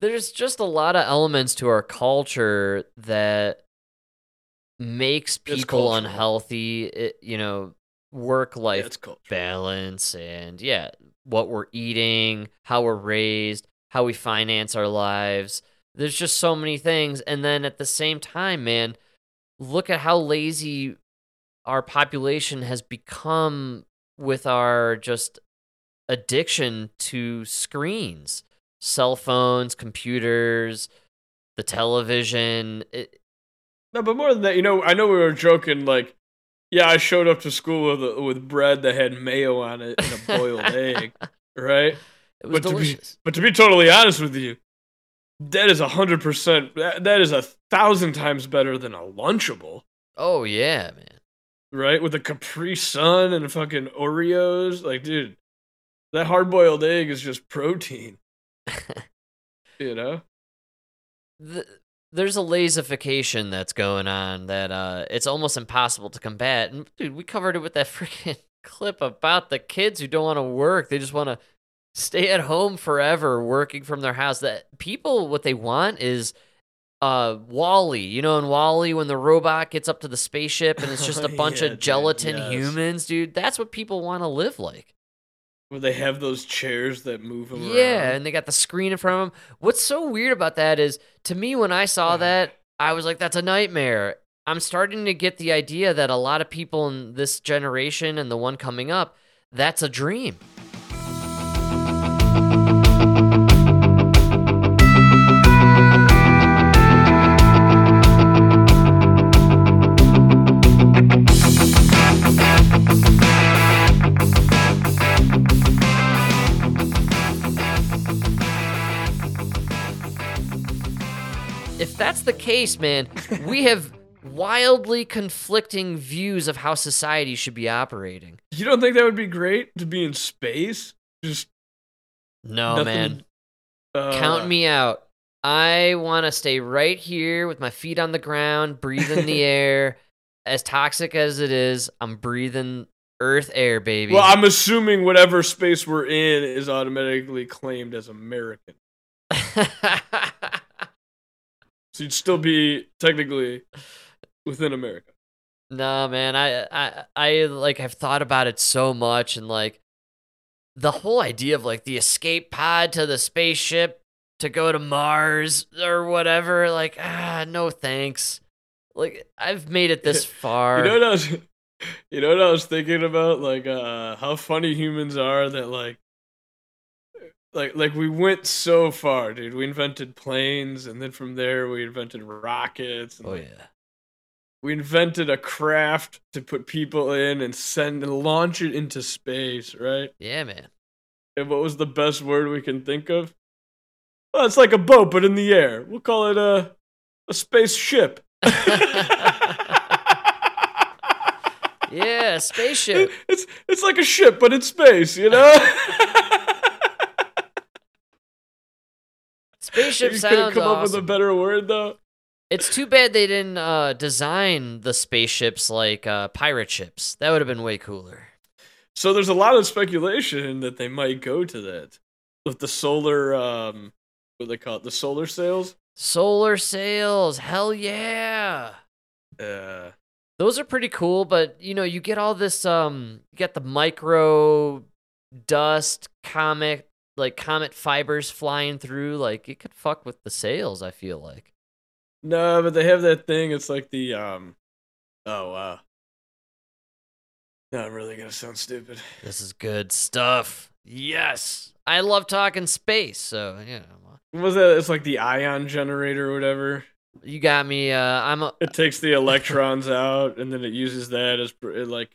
there's just a lot of elements to our culture that makes people unhealthy it, you know work life Yeah, balance and yeah what we're eating how we're raised how we finance our lives there's just so many things and then at the same time man look at how lazy our population has become with our just addiction to screens cell phones computers the television it, No, but more than that, you know, I know we were joking. Like, yeah, I showed up to school with a, with bread that had mayo on it and a boiled egg, right? it was But to be- delicious But to be totally honest with you, that is a hundred percent. That that is a thousand times better than a Lunchable, oh yeah man right? With a Capri Sun and fucking Oreos, like, dude, that hard boiled egg is just protein, you know? th- there's a lazification that's going on that uh it's almost impossible to combat. And dude, we covered it with that freaking clip about the kids who don't want to work. They just want to stay at home forever working from their house. That people what they want is uh WALL-E, you know, in WALL-E when the robot gets up to the spaceship and it's just a bunch Yeah, of dude, gelatin yes. humans, dude. That's what people want to live like. Where they have those chairs that move them Yeah, around. and they got the screen in front of them. What's so weird about that is, to me, when I saw that, I was like, "That's a nightmare." I'm starting to get the idea that a lot of people in this generation and the one coming up, that's a dream. The case, man, we have wildly conflicting views of how society should be operating. You don't think that would be great to be in space? Just No, nothing man. uh, Count me out. I want to stay right here with my feet on the ground, breathing the air. As toxic as it is, I'm breathing earth air, baby. Well, I'm assuming whatever space we're in is automatically claimed as American. So you'd still be technically within America. no, man. I, I, I like have thought about it so much, and like the whole idea of like the escape pod to the spaceship to go to Mars or whatever. Like, ah, no thanks. Like, I've made it this far. You know what I was you know what I was thinking about? Like uh how funny humans are that like like like we went so far, dude. We invented planes, and then from there we invented rockets. And Oh like, yeah. we invented a craft to put people in and send and launch it into space, right? Yeah, man. And what was the best word we can think of? Well, it's like a boat, but in the air. We'll call it a a spaceship. Yeah, spaceship. It's it's like a ship, but in space. You know. Spaceship you sounds come up with a better word though. It's too bad they didn't uh, design the spaceships like uh, pirate ships. That would have been way cooler. So there's a lot of speculation that they might go to that with the solar um what do they call it? The solar sails? Solar sails, hell yeah. Uh Those are pretty cool, but you know, you get all this um you get the micro dust comet like comet fibers flying through, like it could fuck with the sails, I feel like. no, but they have that thing, it's like the um oh wow. Now I'm really gonna sound stupid. This is good stuff. Yes. I love talking space, so you know. What was that? It's like the ion generator or whatever. You got me uh I'm a It takes the electrons out and then it uses that as it like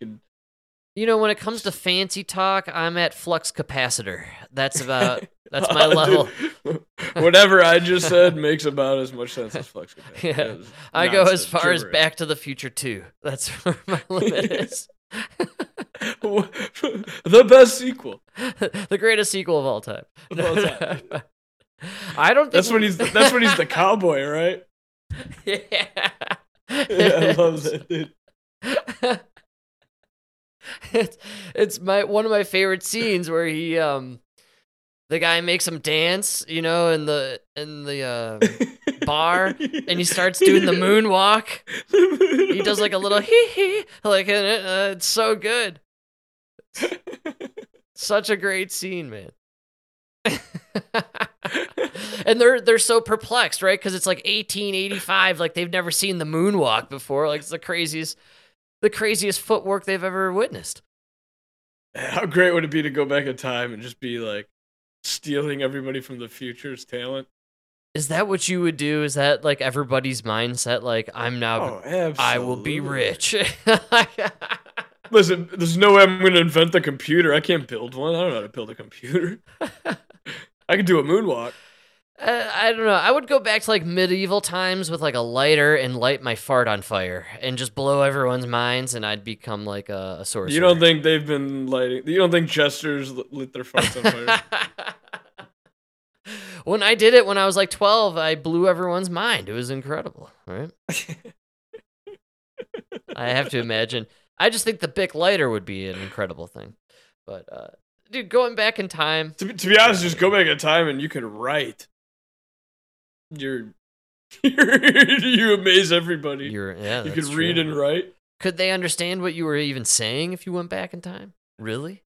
you know, when it comes to fancy talk, I'm at flux capacitor. That's about that's my Dude, level. Whatever I just said makes about as much sense as flux capacitor. Yeah. I go as far as. Back to the Future 2. That's where my limit is. the best sequel. the greatest sequel of all time. Of all time. I don't think That's when he's that's when he's the cowboy, right? yeah. Yeah, I love that dude. it's it's my one of my favorite scenes where he um the guy makes him dance, you know, in the in the uh, bar, and he starts doing the moonwalk. He does like a little hee hee, like and it, uh, it's so good. Such a great scene, man. and they're they're so perplexed, right? Because it's like 1885, like they've never seen the moonwalk before. Like it's the craziest, the craziest footwork they've ever witnessed. How great would it be to go back in time and just be like stealing everybody from the future's talent? Is that what you would do? Is that like everybody's mindset? Like I'm now, Oh. I will be rich. Listen, there's no way I'm going to invent the computer. I can't build one. I don't know how to build a computer. I can do a moonwalk. Uh, I don't know. I would go back to like medieval times with like a lighter and light my fart on fire and just blow everyone's minds, and I'd become like a, a sorcerer. You don't think they've been lighting? You don't think jesters lit their farts on fire? when I did it when I was like 12, I blew everyone's mind. It was incredible, right? I have to imagine. I just think the Bic lighter would be an incredible thing. But, uh, dude, going back in time, to, be, to be honest, just go back in time and you can write. You're, you're amaze everybody. you're, yeah, you can read and write. Could they understand what you were even saying if you went back in time? Really?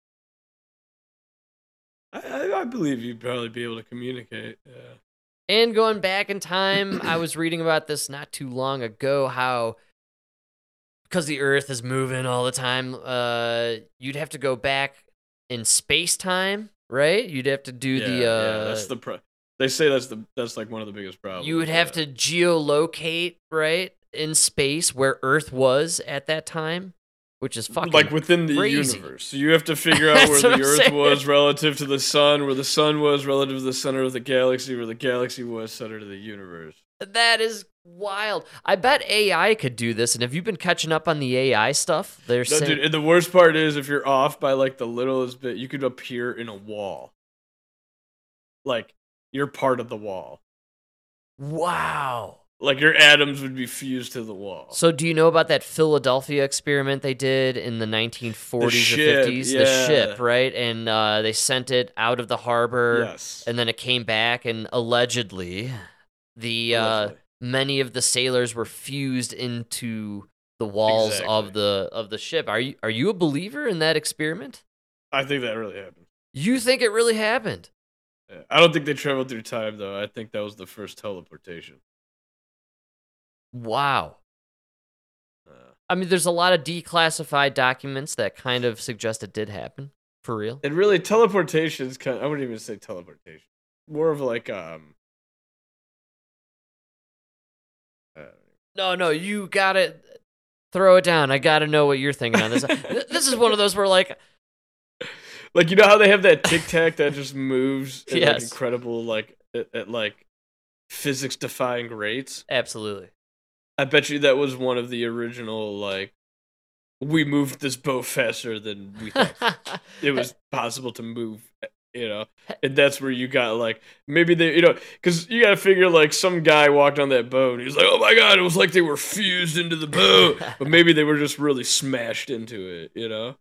I, I, believe you'd probably be able to communicate. Yeah. And going back in time, I was reading about this not too long ago how because the earth is moving all the time, uh you'd have to go back in space time, right? You'd have to do yeah, the yeah, uh that's the pro- They say that's the that's like one of the biggest problems. you would have to geolocate, right? In space where earth was at that time, which is fucking like within the crazy. universe. So you have to figure out where the I'm Earth saying. was relative to the sun, where the sun was relative to the center of the galaxy, where the galaxy was center to the universe. That is wild. I bet AI could do this. And have you been catching up on the AI stuff? They're No, saying, dude, and the worst part is if you're off by like the littlest bit, you could appear in a wall. Like you're part of the wall. wow. Like your atoms would be fused to the wall. So, do you know about that Philadelphia experiment they did in the 1940s ship, or 50s? The ship, right? And uh, they sent it out of the harbor, yes. and then it came back, and allegedly, the uh, many of the sailors were fused into the walls of the of the ship. Are you are you a believer in that experiment? I think that really happened. You think it really happened? Yeah. I don't think they traveled through time though. I think that was the first teleportation. Wow. Uh, I mean, there's a lot of declassified documents that kind of suggest it did happen. For real? And really, teleportation is kind. I wouldn't even say teleportation. More of like um. uh, No, no, you got to throw it down. I got to know what you're thinking on this. This is one of those where like like you know how they have that tic tac that just moves at like incredible like at, at like physics defying rates. absolutely. I bet you that was one of the original like we moved this boat faster than we thought. It was possible to move eh, you know? And that's where you got like maybe they you know because you gotta figure like some guy walked on that boat and he's like oh my god it was like they were fused into the boat. But maybe they were just really smashed into it you know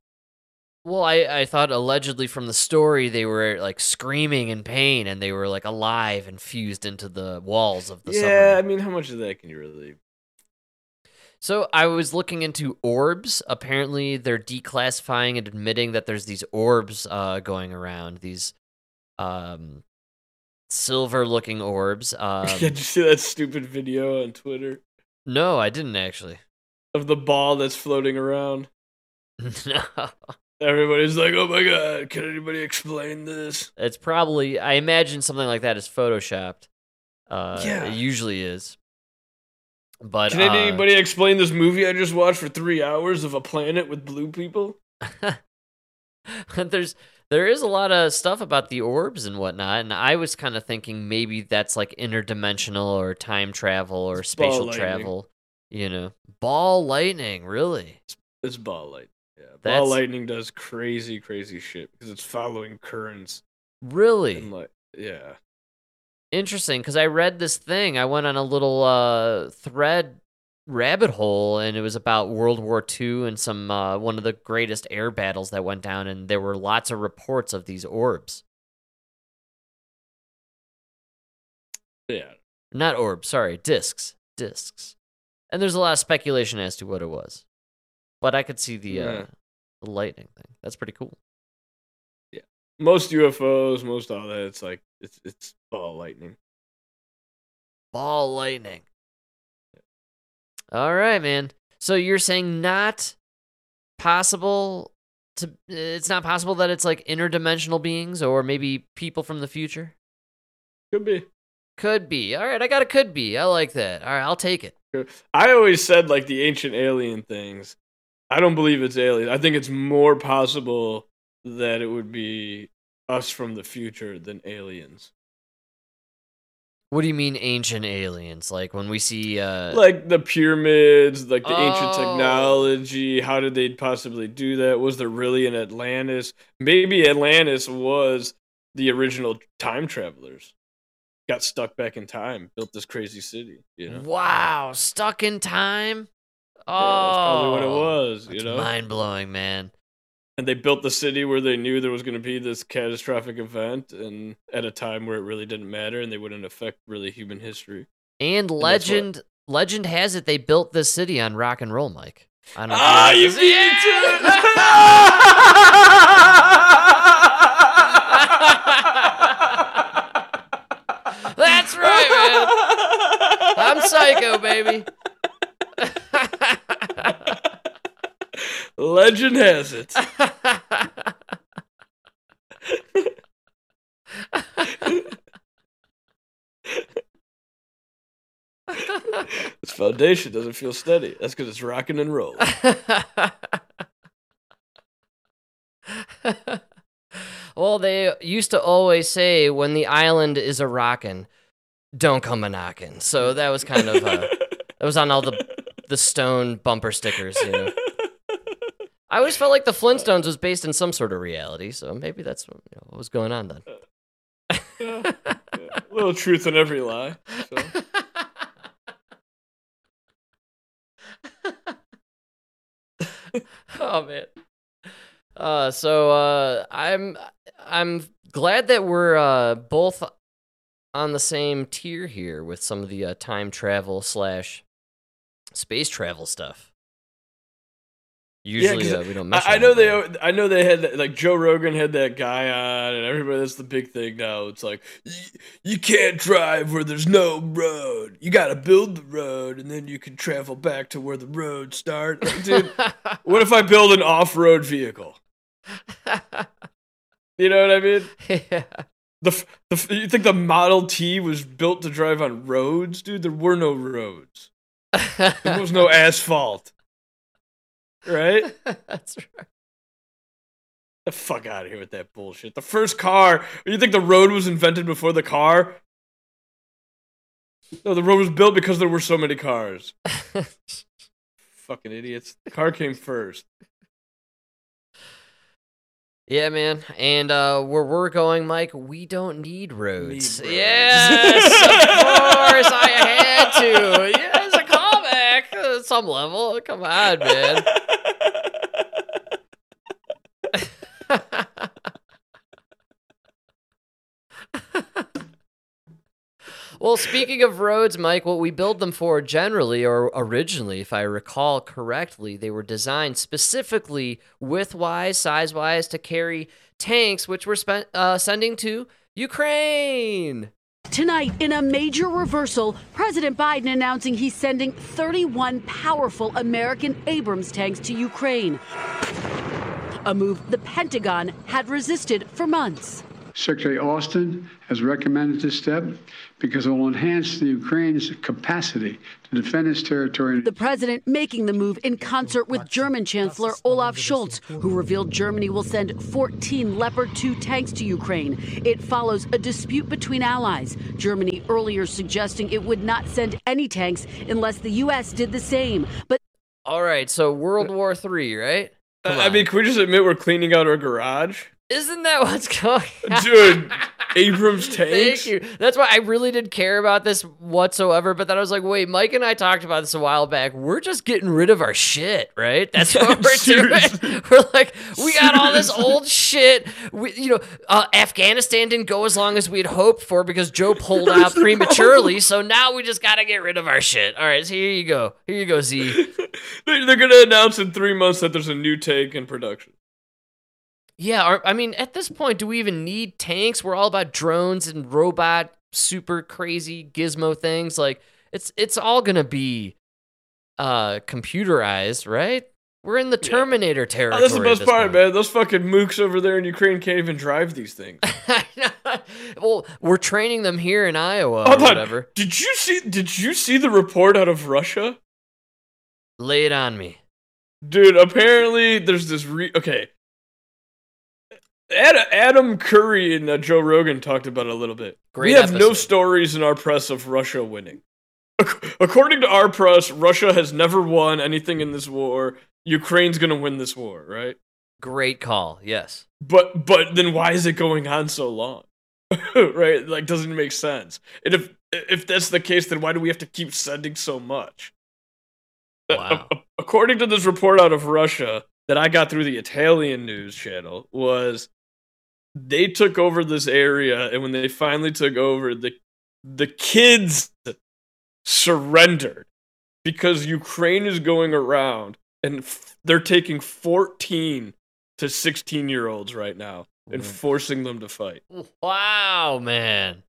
Well, I, I thought allegedly from the story they were like screaming in pain and they were like alive and fused into the walls of the yeah submarine. i mean how much of that can you really So I was looking into orbs. Apparently, they're declassifying and admitting that there's these orbs uh, going around. These um, silver-looking orbs. Um, did you see that stupid video on twitter no, I didn't actually. of the ball that's floating around no, everybody's like oh my god can anybody explain this it's probably. I imagine something like that is photoshopped. Uh, Yeah. it usually is. But can uh, anybody explain this movie i just watched for three hours of a planet with blue people there's there is a lot of stuff about the orbs and whatnot, and I was kind of thinking maybe that's like interdimensional or time travel or It's spatial travel. You know, ball lightning, really? It's ball lightning. Yeah, That's- ball lightning does crazy, crazy shit because it's following currents Really like, yeah. interesting. Because I read this thing, I went on a little uh, thread rabbit hole, and it was about World War II and some uh, one of the greatest air battles that went down, and there were lots of reports of these orbs. Yeah. Not orbs, sorry, discs. Discs. And there's a lot of speculation as to what it was. But I could see the, uh, the lightning thing. That's pretty cool. Yeah. Most UFOs, most all that, it's like it's it's ball lightning. Ball lightning. All right, man. So you're saying not possible to it's not possible that it's like interdimensional beings or maybe people from the future? Could be. Could be. All right, I got a could be. I like that. All right, I'll take it. I always said like the ancient alien things. I don't believe it's aliens. I think it's more possible that it would be us from the future than aliens. What do you mean ancient aliens? Like when we see uh Like the pyramids, like the ancient Oh. technology. How did they possibly do that? Was there really an Atlantis? Maybe Atlantis was the original time travelers. Got stuck back in time, built this crazy city. You know, Wow, stuck in time? Oh, Yeah, that's probably what it was. You know, mind blowing, man. and they built the city where they knew there was going to be this catastrophic event, and at a time where it really didn't matter, and they wouldn't affect really human history. And that's what- legend legend has it they built this city on rock and roll, Mike. I don't. Ah, if you this- beat That's right, man. I'm psycho, baby. Legend has it. This foundation doesn't feel steady. That's because it's rocking and rolling. well, they used to always say when the island is a rockin', don't come a knockin'. So that was kind of uh, that was on all the the stone bumper stickers. You know, I always felt like the Flintstones was based in some sort of reality. So maybe that's what, you know, what was going on then. Yeah, yeah. little truth in every lie. So. oh man. Uh, so uh, I'm I'm glad that we're uh, both on the same tier here with some of the uh, time travel slash space travel stuff. Usually 'cause uh, we don't. I, I know they. I know they had that- like Joe Rogan had that guy on, and everybody. That's the big thing now. It's like you can't drive where there's no road. You got to build the road, and then you can travel back to where the road starts. Like, dude, what if I build an off-road vehicle? You know what I mean? yeah. The, the you think the Model T was built to drive on roads, dude? There were no roads. There was no asphalt. Right? That's right. The fuck out of here with that bullshit. The first car. You think the road was invented before the car? No, the road was built because there were so many cars. Fucking idiots. The car came first. Yeah, man. And uh, where we're going, Mike, we don't need roads. Need roads. Yes, of course, I had to. Yeah, it's a callback at some level. Come on, man. well, speaking of roads, Mike, what we build them for generally, or originally, if I recall correctly, they were designed specifically width wise, size wise, to carry tanks, which we're spent, uh, sending to Ukraine. Tonight, in a major reversal, President Biden announcing he's sending 31 powerful American Abrams tanks to Ukraine. A move the Pentagon had resisted for months. Secretary Austin has recommended this step because it will enhance the Ukraine's capacity to defend its territory. The president making the move in concert with German Chancellor Olaf Scholz, who revealed Germany will send 14 Leopard 2 tanks to Ukraine. It follows a dispute between allies. Germany earlier suggesting it would not send any tanks unless the U.S. did the same. But All right, so World War Three, right? I mean, can we just admit we're cleaning out our garage? Isn't that what's going on? Dude, Abrams tanks? Thank you. That's why I really didn't care about this whatsoever. But then I was like, wait, Mike and I talked about this a while back. We're just getting rid of our shit, right? That's what we're doing. We're like, we got all this old shit. We, you know, uh, Afghanistan didn't go as long as we had hoped for because Joe pulled out prematurely. So now we just got to get rid of our shit. All right, so here you go. Here you go, Z. They're, they're going to announce in three months that there's a new tank in production. Yeah, or, I mean, at this point, do we even need tanks? We're all about drones and robot, super crazy gizmo things. Like it's it's all gonna be uh computerized, right? We're in the Yeah. Terminator Oh, that's the best part, point. man. Those fucking mooks over there in Ukraine can't even drive these things. well, we're training them here in Iowa or Hold on. Did you see? Did you see the report out of Russia, Lay it on me. dude? Apparently, there's this. Re- okay, Adam Curry and uh, Joe Rogan talked about it a little bit. Great we have no stories in our press of Russia winning. Ac- According to our press, Russia has never won anything in this war. Ukraine's gonna win this war, right? Great call. Yes. But but then why is it going on so long? right? Like doesn't make sense. And if if that's the case, then why do we have to keep sending so much? Wow. a- a- according to this report out of Russia that I got through the Italian news channel, was they took over this area, and when they finally took over, the the kids surrendered because Ukraine is going around and f- they're taking 14 to 16 year olds right now and Mm. forcing them to fight. Wow, man.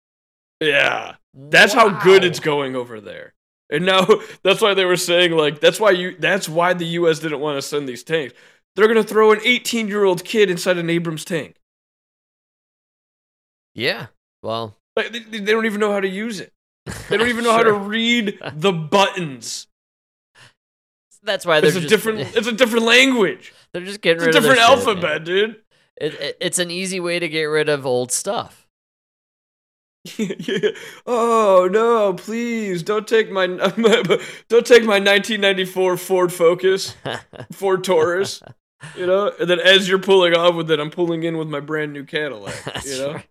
Yeah. That's how good it's going over there. And now that's why they were saying like that's why you that's why the US didn't want to send these tanks. They're going to throw an 18-year-old kid inside an Abrams tank. Yeah. Well, Like they, they don't even know how to use it. They don't even know how to read the buttons. That's why they're a just, different it's a different language. They're just getting It's a rid of different shit, alphabet, dude. It, it, it's an easy way to get rid of old stuff. Yeah. Oh no! Please don't take my, don't take my 1994 Ford Focus, Ford Taurus. You know, and then as you're pulling off with it, I'm pulling in with my brand new Cadillac. You know, right.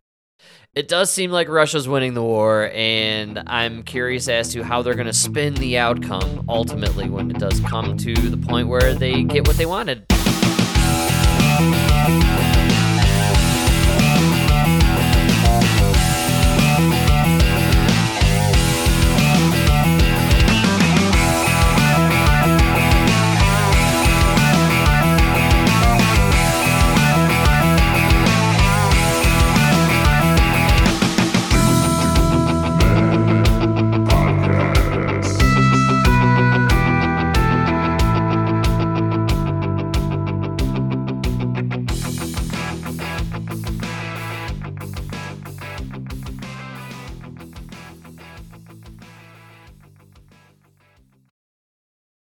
It does seem like Russia's winning the war, and I'm curious as to how they're going to spin the outcome ultimately when it does come to the point where they get what they wanted.